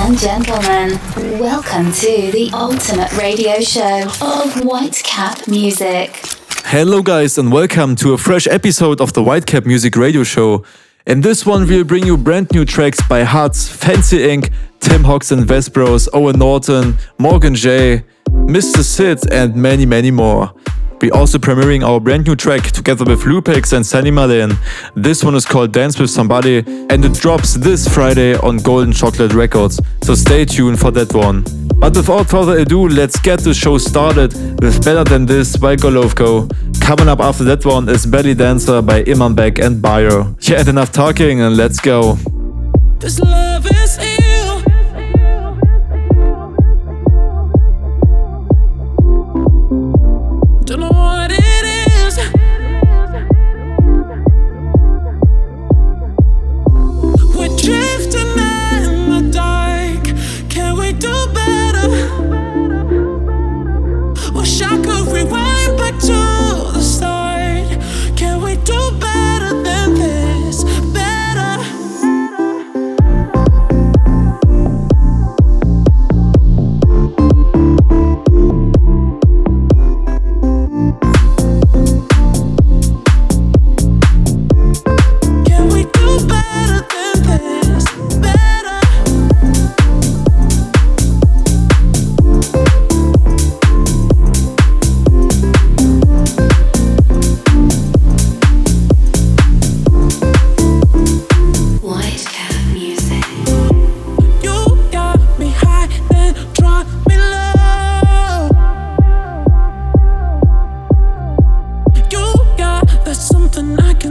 and gentlemen, welcome to the ultimate radio show of Whitecap Music. Hello, guys, and welcome to a fresh episode of the Whitecap Music Radio Show. In this one, we'll bring you brand new tracks by Huts, Fancy Inc., Tim Hawks and Vespros, Owen Norton, Morgan J, Mr. Sid, and many, many more. We're also premiering our brand new track together with Lupex and Sunny Malin. This one is called Dance with Somebody and it drops this Friday on Golden Chocolate Records, so stay tuned for that one. But without further ado, let's get the show started with Better Than This by Golovko. Coming up after that one is Belly Dancer by Imanbek and BYOR. Yeah, enough talking and let's go. This love is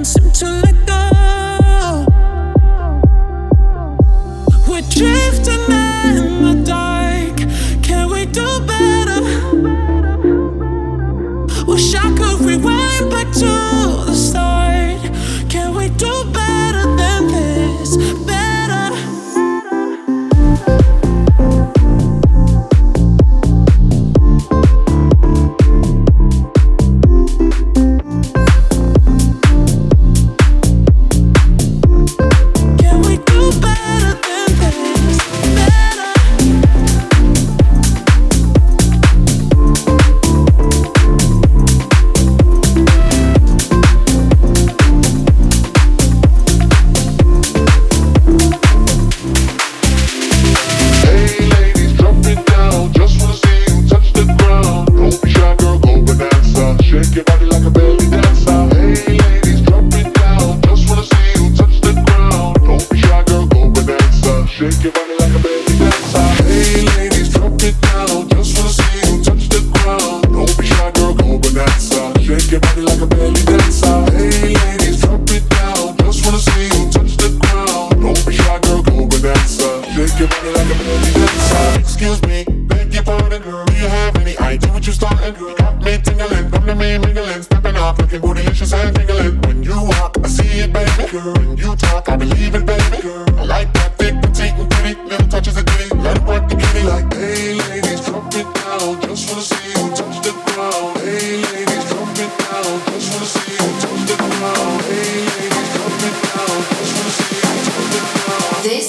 seem to like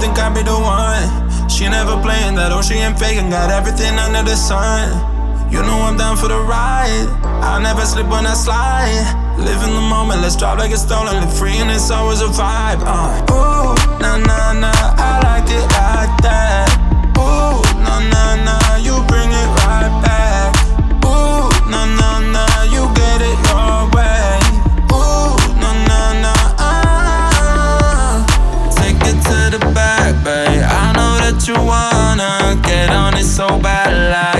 think I be the one. She never playing that, oh, she ain't faking. Got everything under the sun. You know I'm down for the ride. I never slip when I slide. Live in the moment, let's drop like it's stolen. Live free and it's always a vibe. Uh. Ooh, nah, nah, nah, I like it. I on it so bad like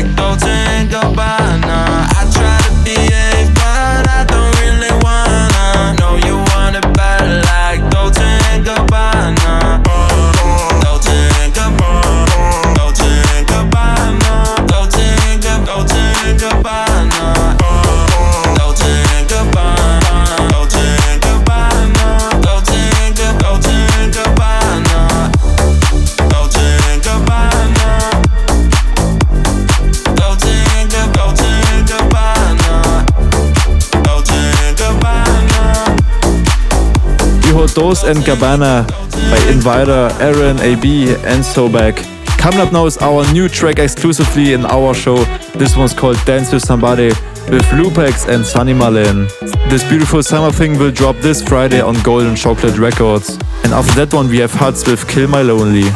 for Dos and Gabana by Inviter, Aaron, AB, and Sobek. Coming up now is our new track exclusively in our show. This one's called Dance with Somebody with Lupex and Sunny Malin. This beautiful summer thing will drop this Friday on Golden Chocolate Records. And after that one, we have Huts with Kill My Lonely.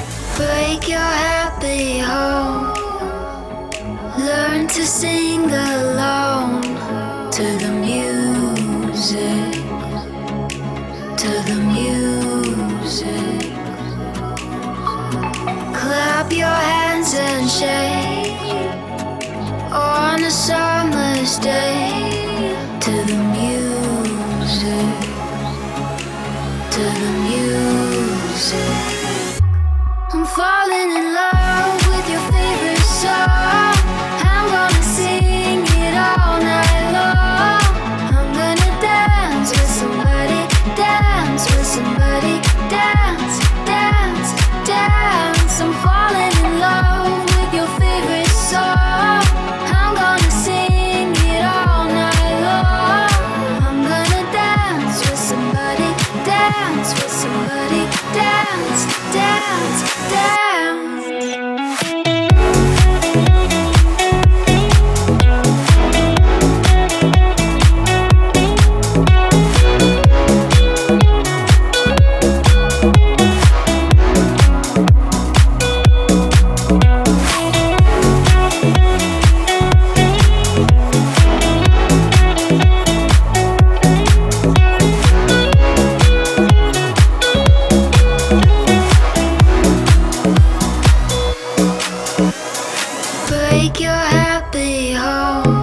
on a summer's day to the music, to the music. I'm falling in love. take your happy home.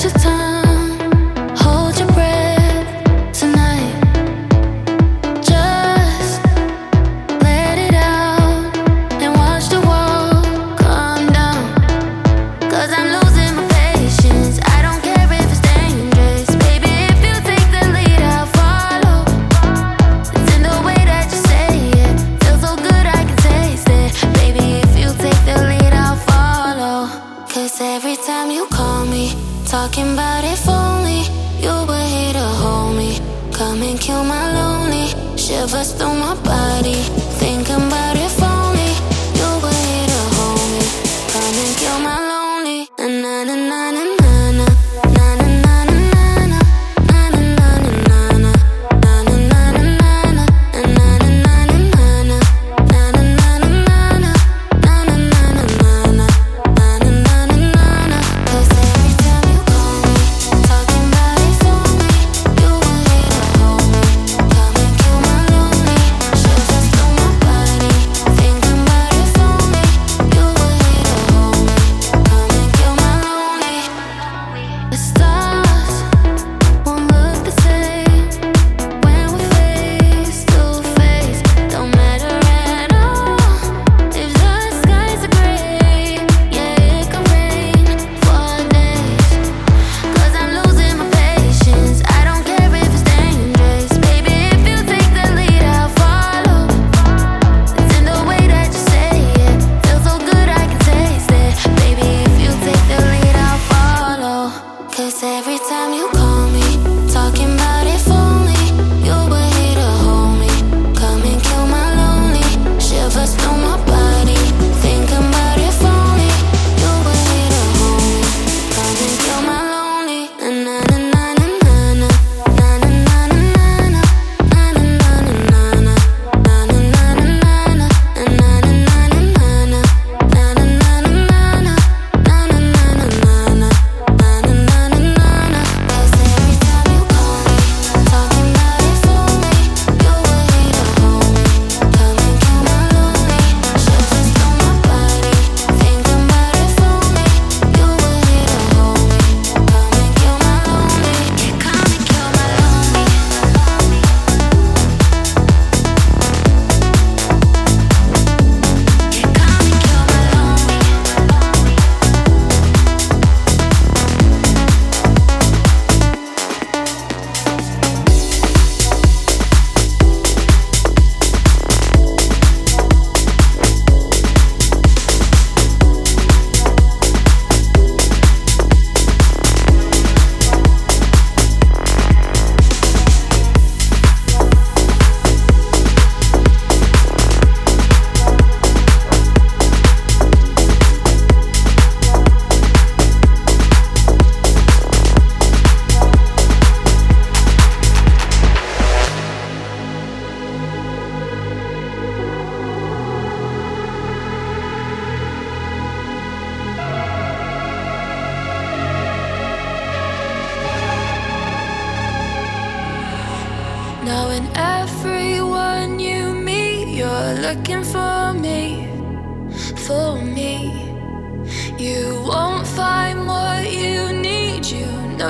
such a time.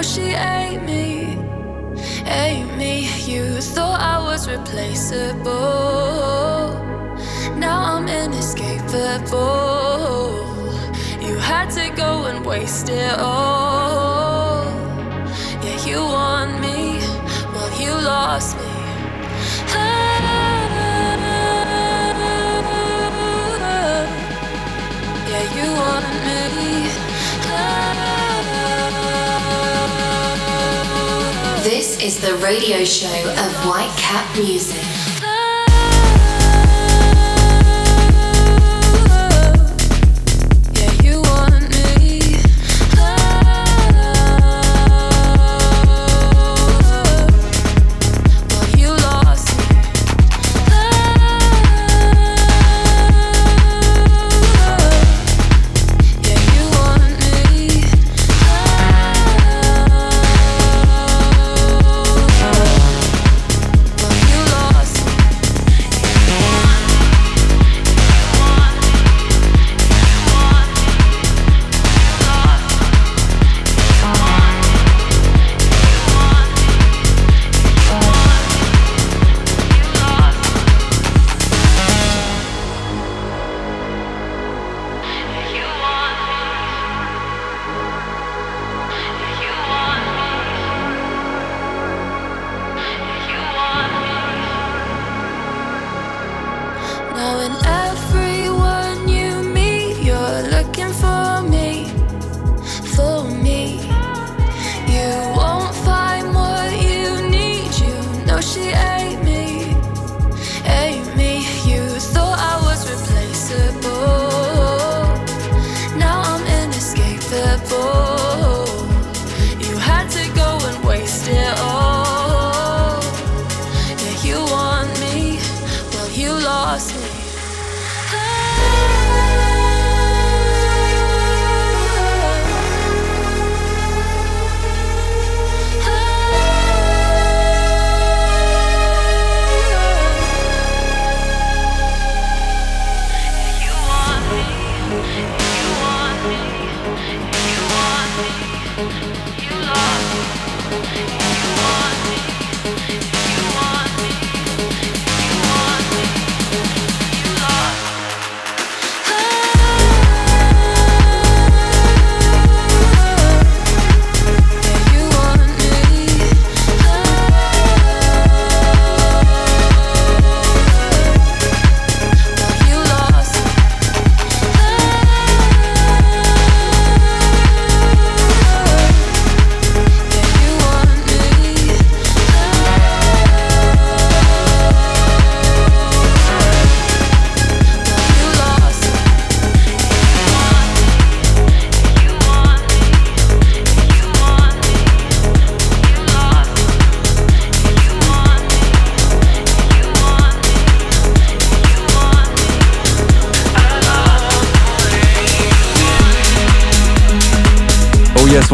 she ate me, ate me. You thought I was replaceable. Now I'm inescapable. You had to go and waste it all. Yeah, you won me, well, you lost me. Oh, yeah, you want me. is the radio show of Whitecap Music.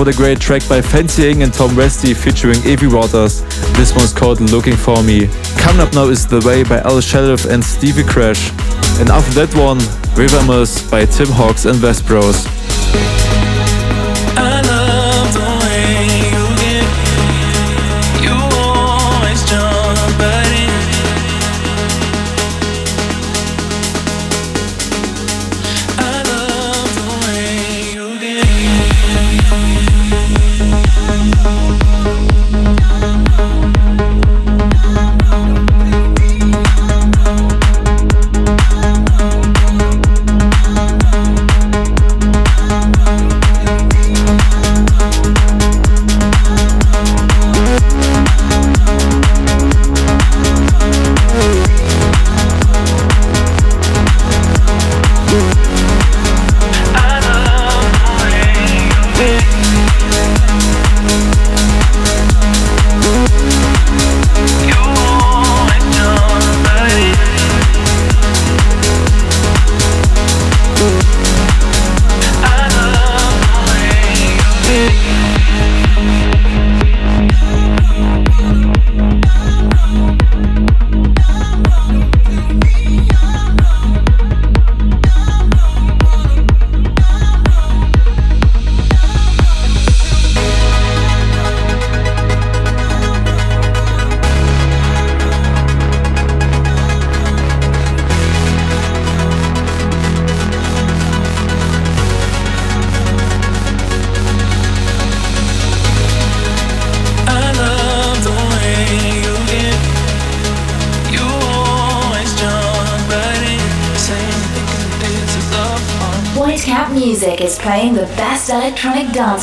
A great track by Fancy Inc and Tom Westy featuring Evie Waters. This one's called Looking For Me. Coming up now is The Way by Al Shelf and Stevie Krash. And after that one, Rivermus by Tim Hawks and Vespros.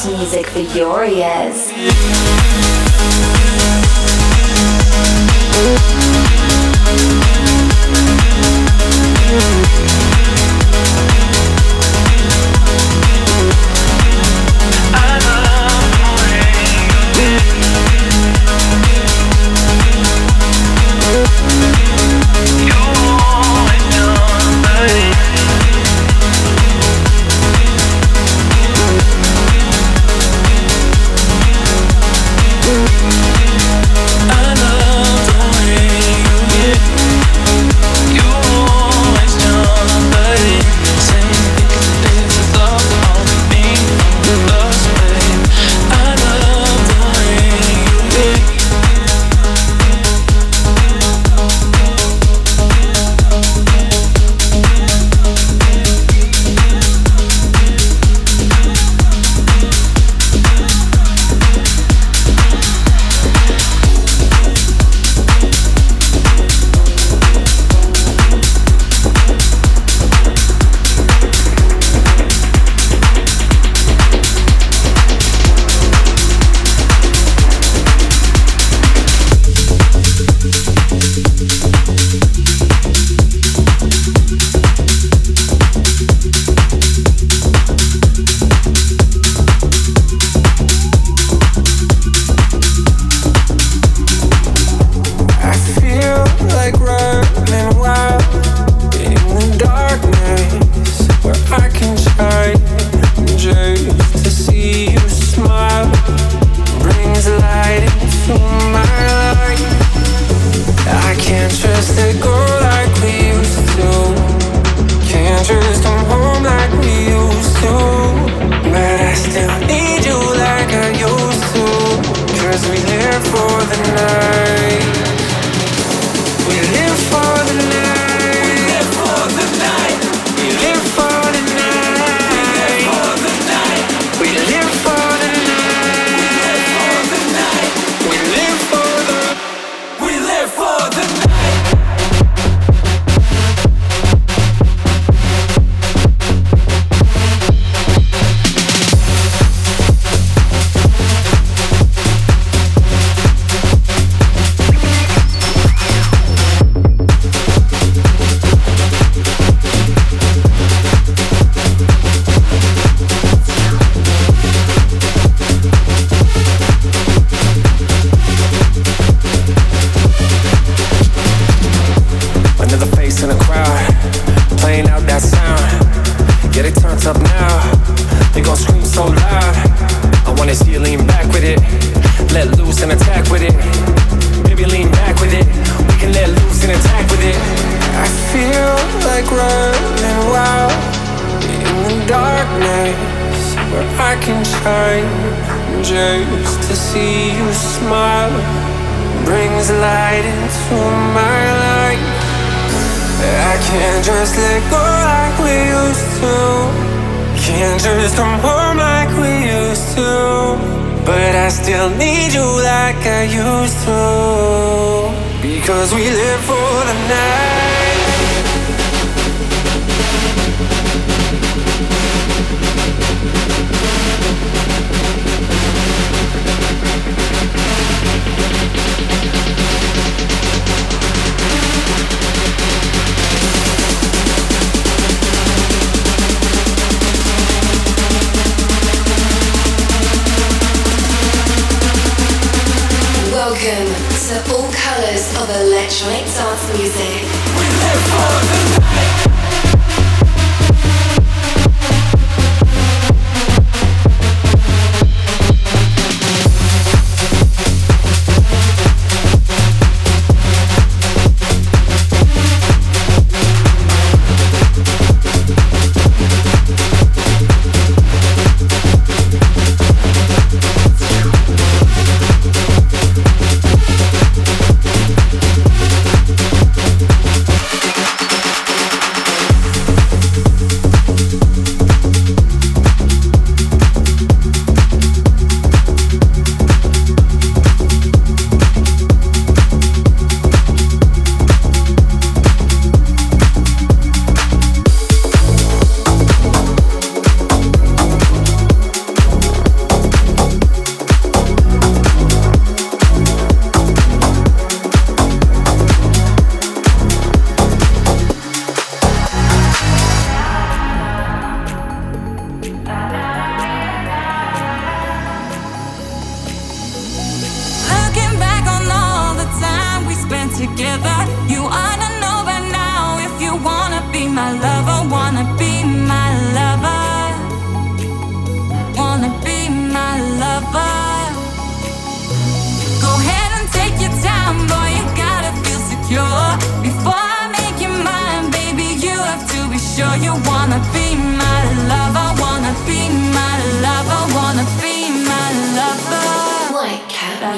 Music for your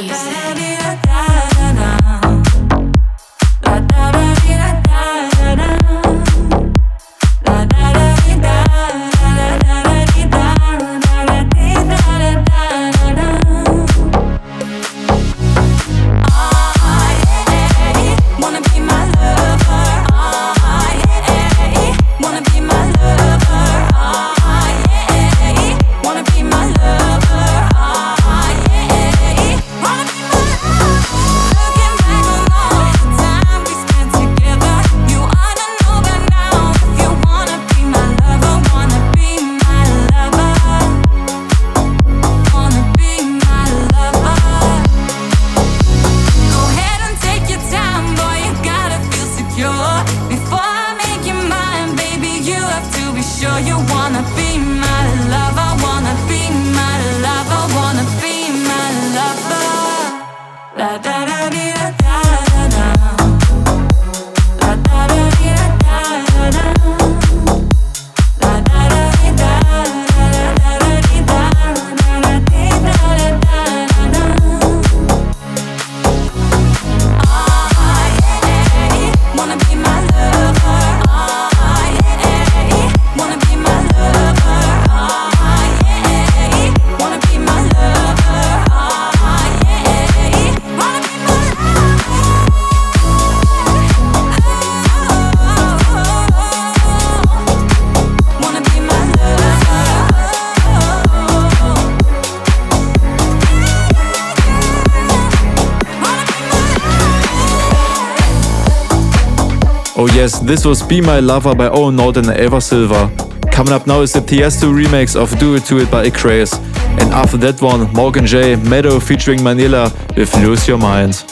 music. Oh yes, this was Be My Lover by Owen Norton and Eva Silva. Coming up now is the Tiesto remix of Do It To It by Acraze. And after that one, Morgan J, Meadow featuring Manila with Lose Your Mind.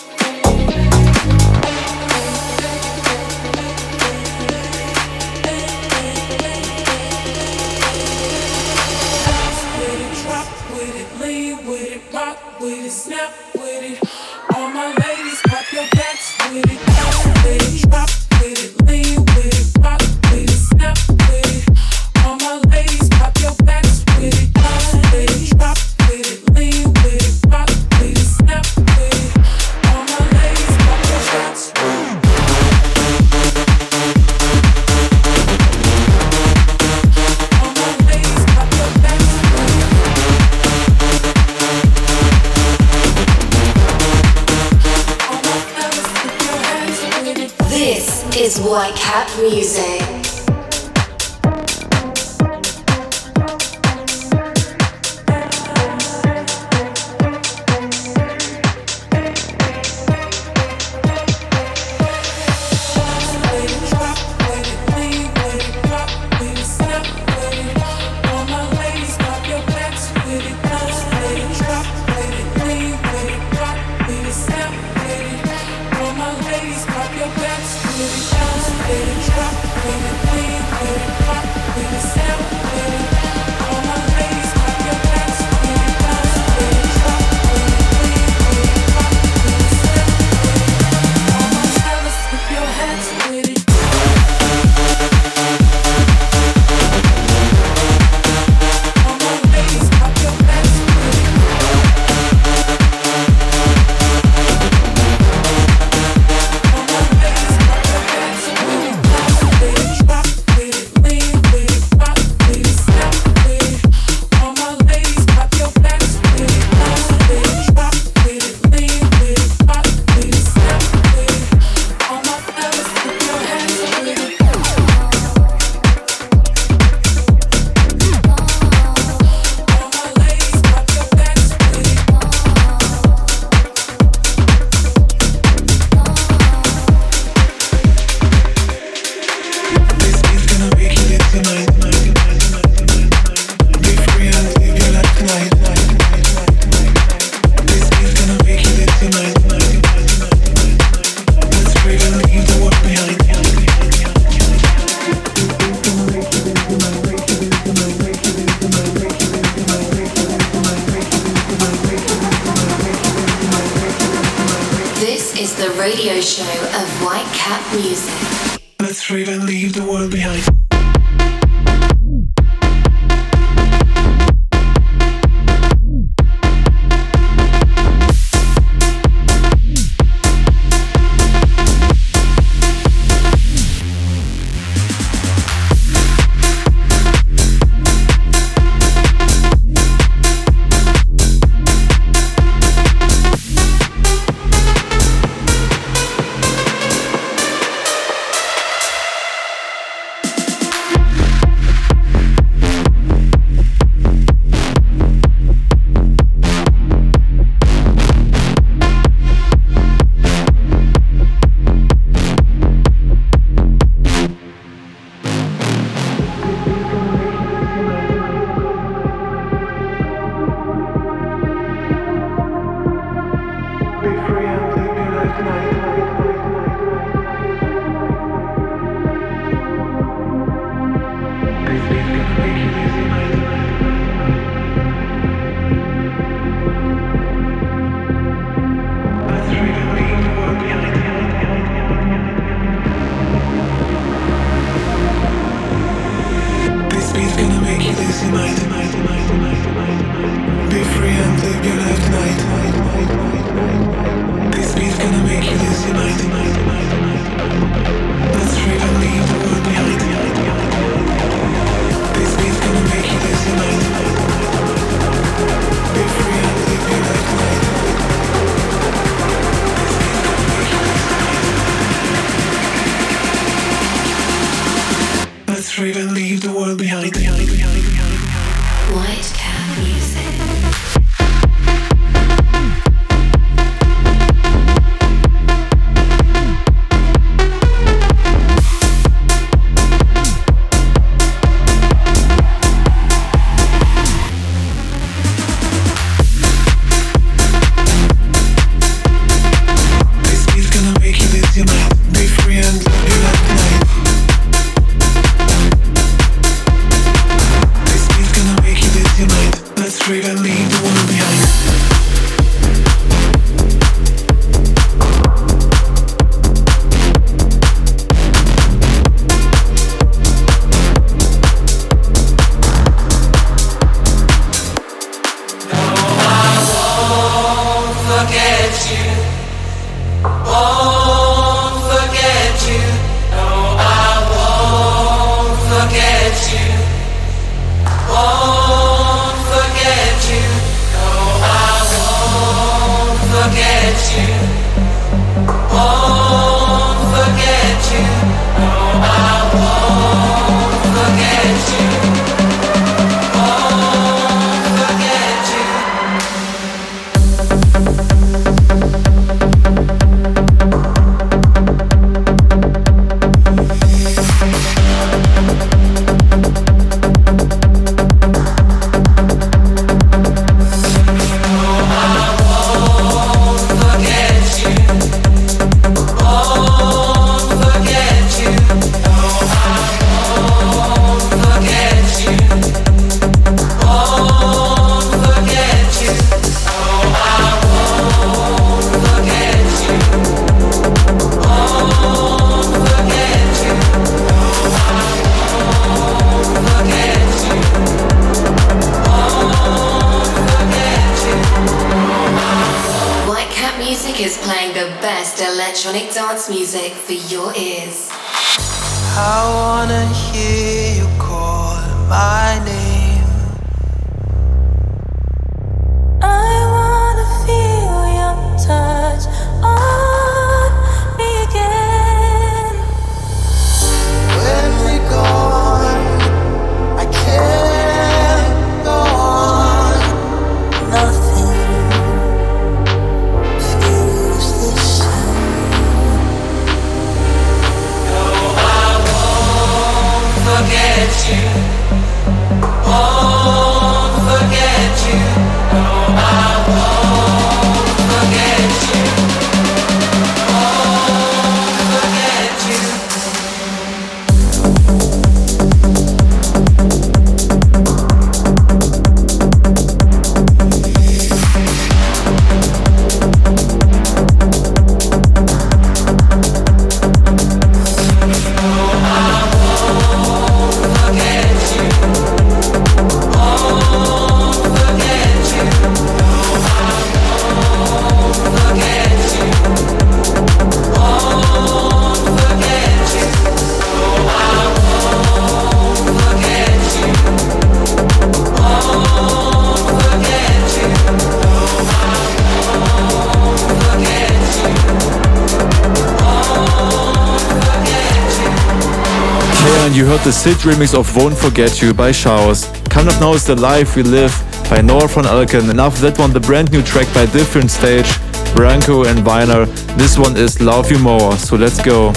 Sid remix of Won't Forget You by Showers. Coming up now is The Life We Live by Nor von Alken. And after that one, the brand new track by Different Stage, Branko and Viner. This one is Love You More, so let's go.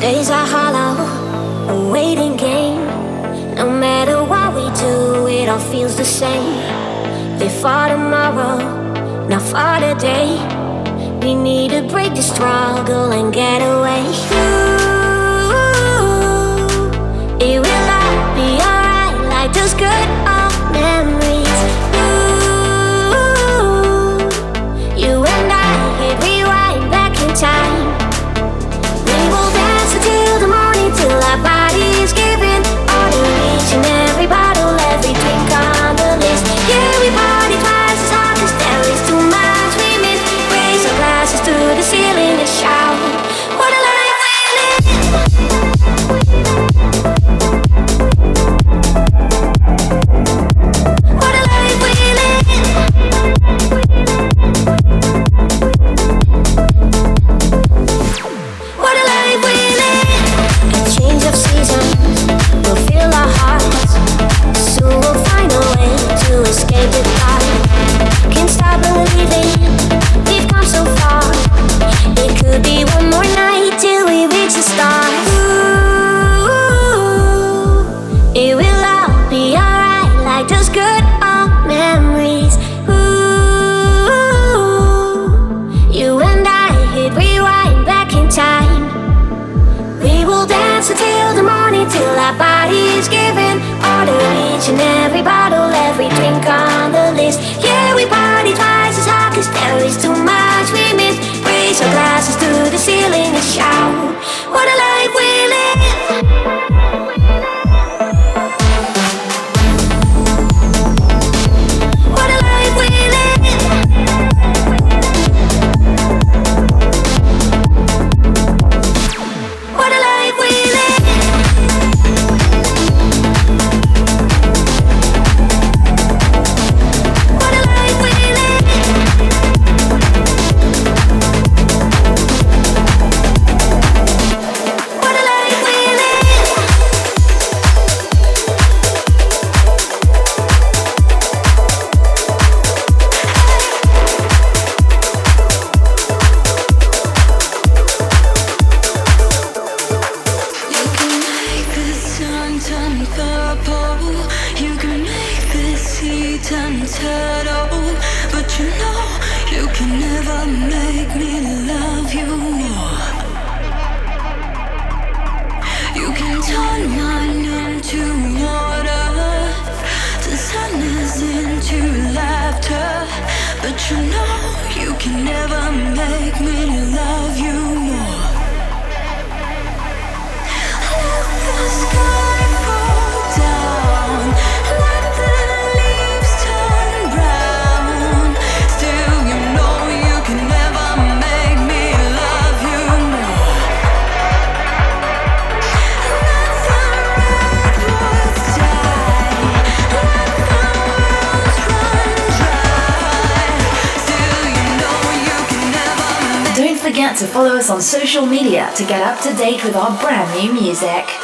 Days are hollow, a waiting game. No matter what we do, it all feels the same. They for tomorrow, now for today. We need a break to struggle and get away. You, it will not be alright. Life those good. Social media to get up to date with our brand new music.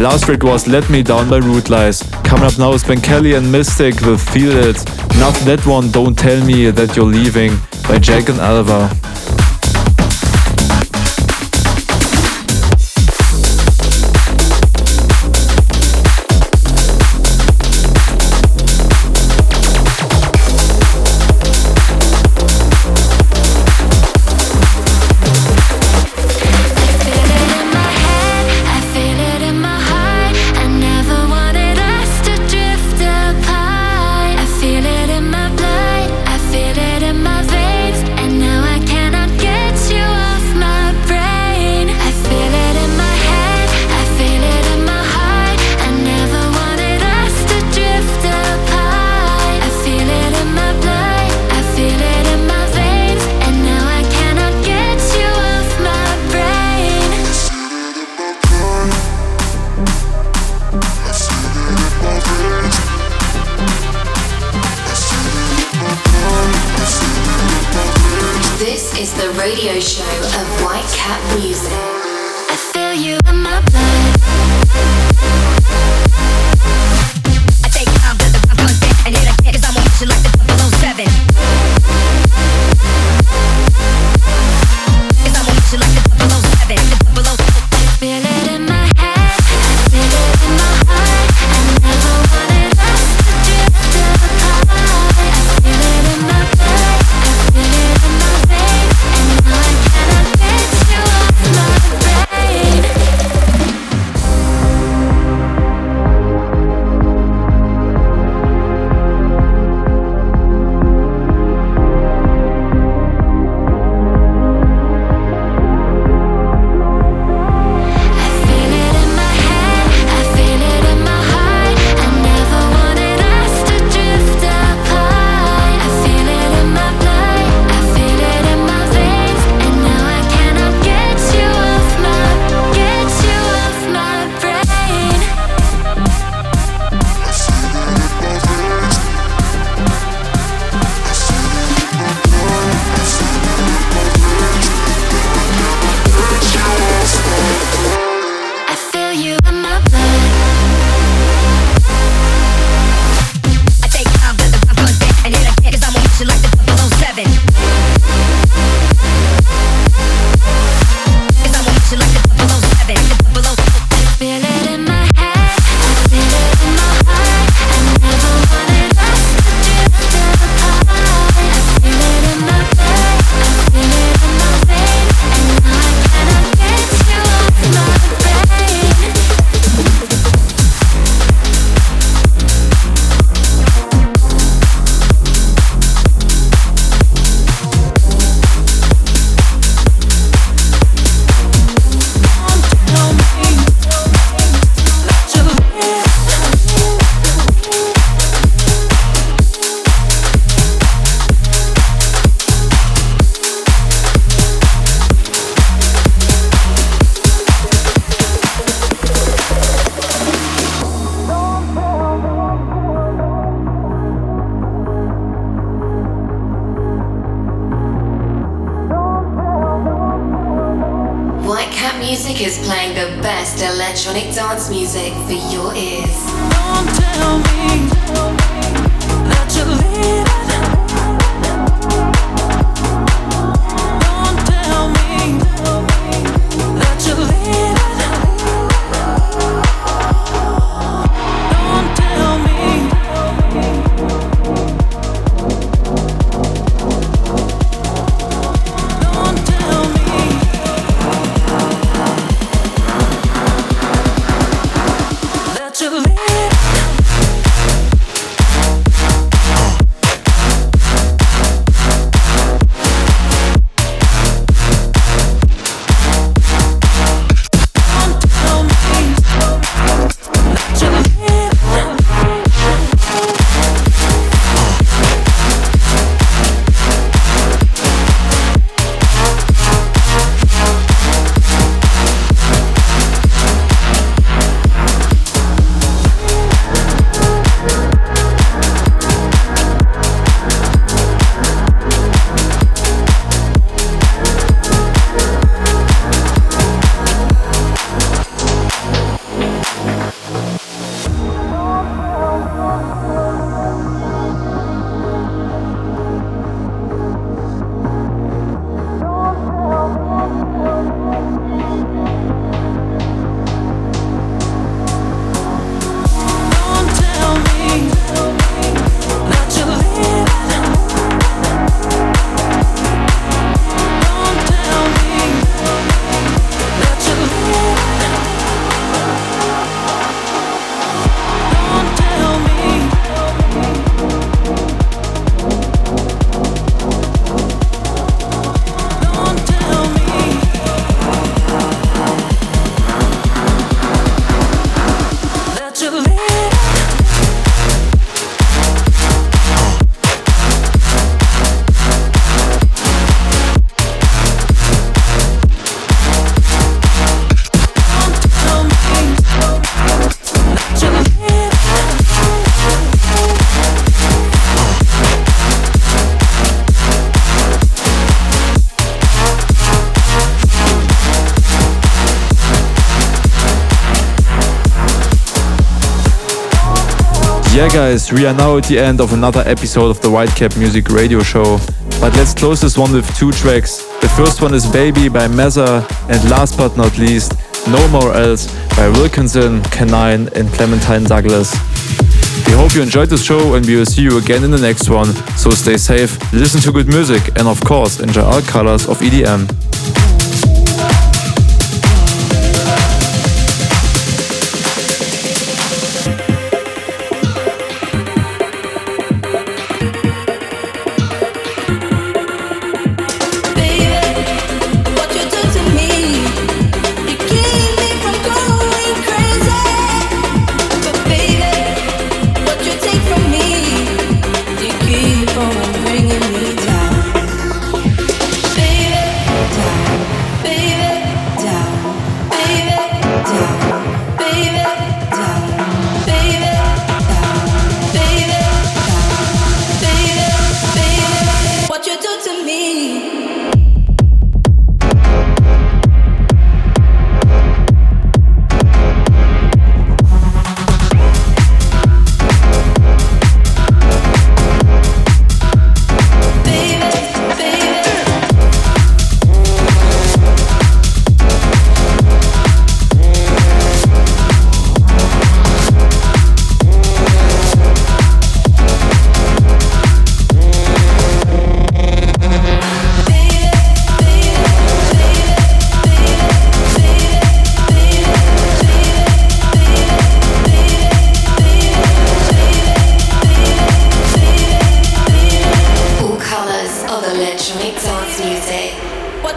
Last track was Let Me Down by Rutilize. Coming up now is Ben Kelly and Mystic with Feel It. Not that one, Don't Tell Me That You're Leaving by Jack and Alva. Yeah, guys, we are now at the end of another episode of the Whitecap Music Radio Show. But let's close this one with two tracks. The first one is Baby by Meza, and last but not least, No More Else by Wilkinson, Kanine, and Clementine Douglas. We hope you enjoyed this show and we will see you again in the next one. So stay safe, listen to good music, and of course, enjoy all colors of EDM.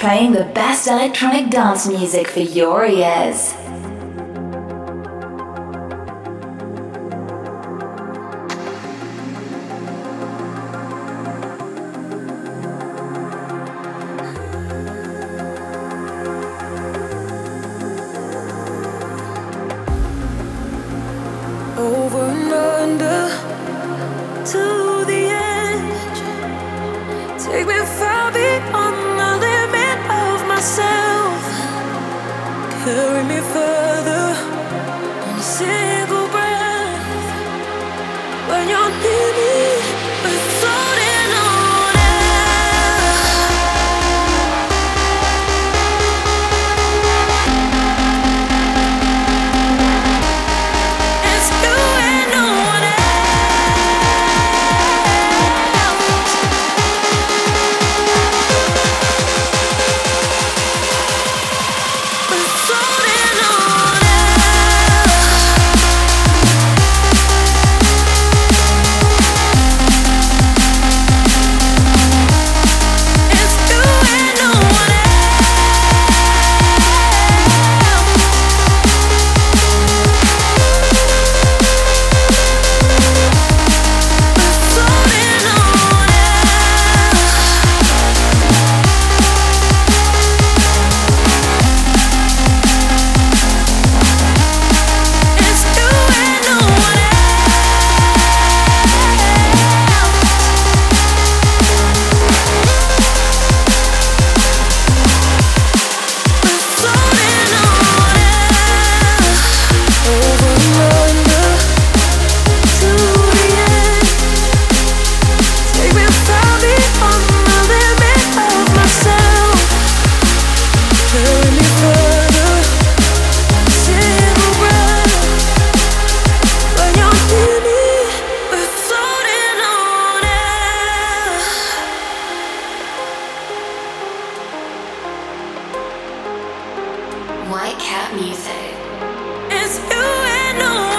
playing the best electronic dance music for your ears. Over carrying me further Whitecap Music. It's you and no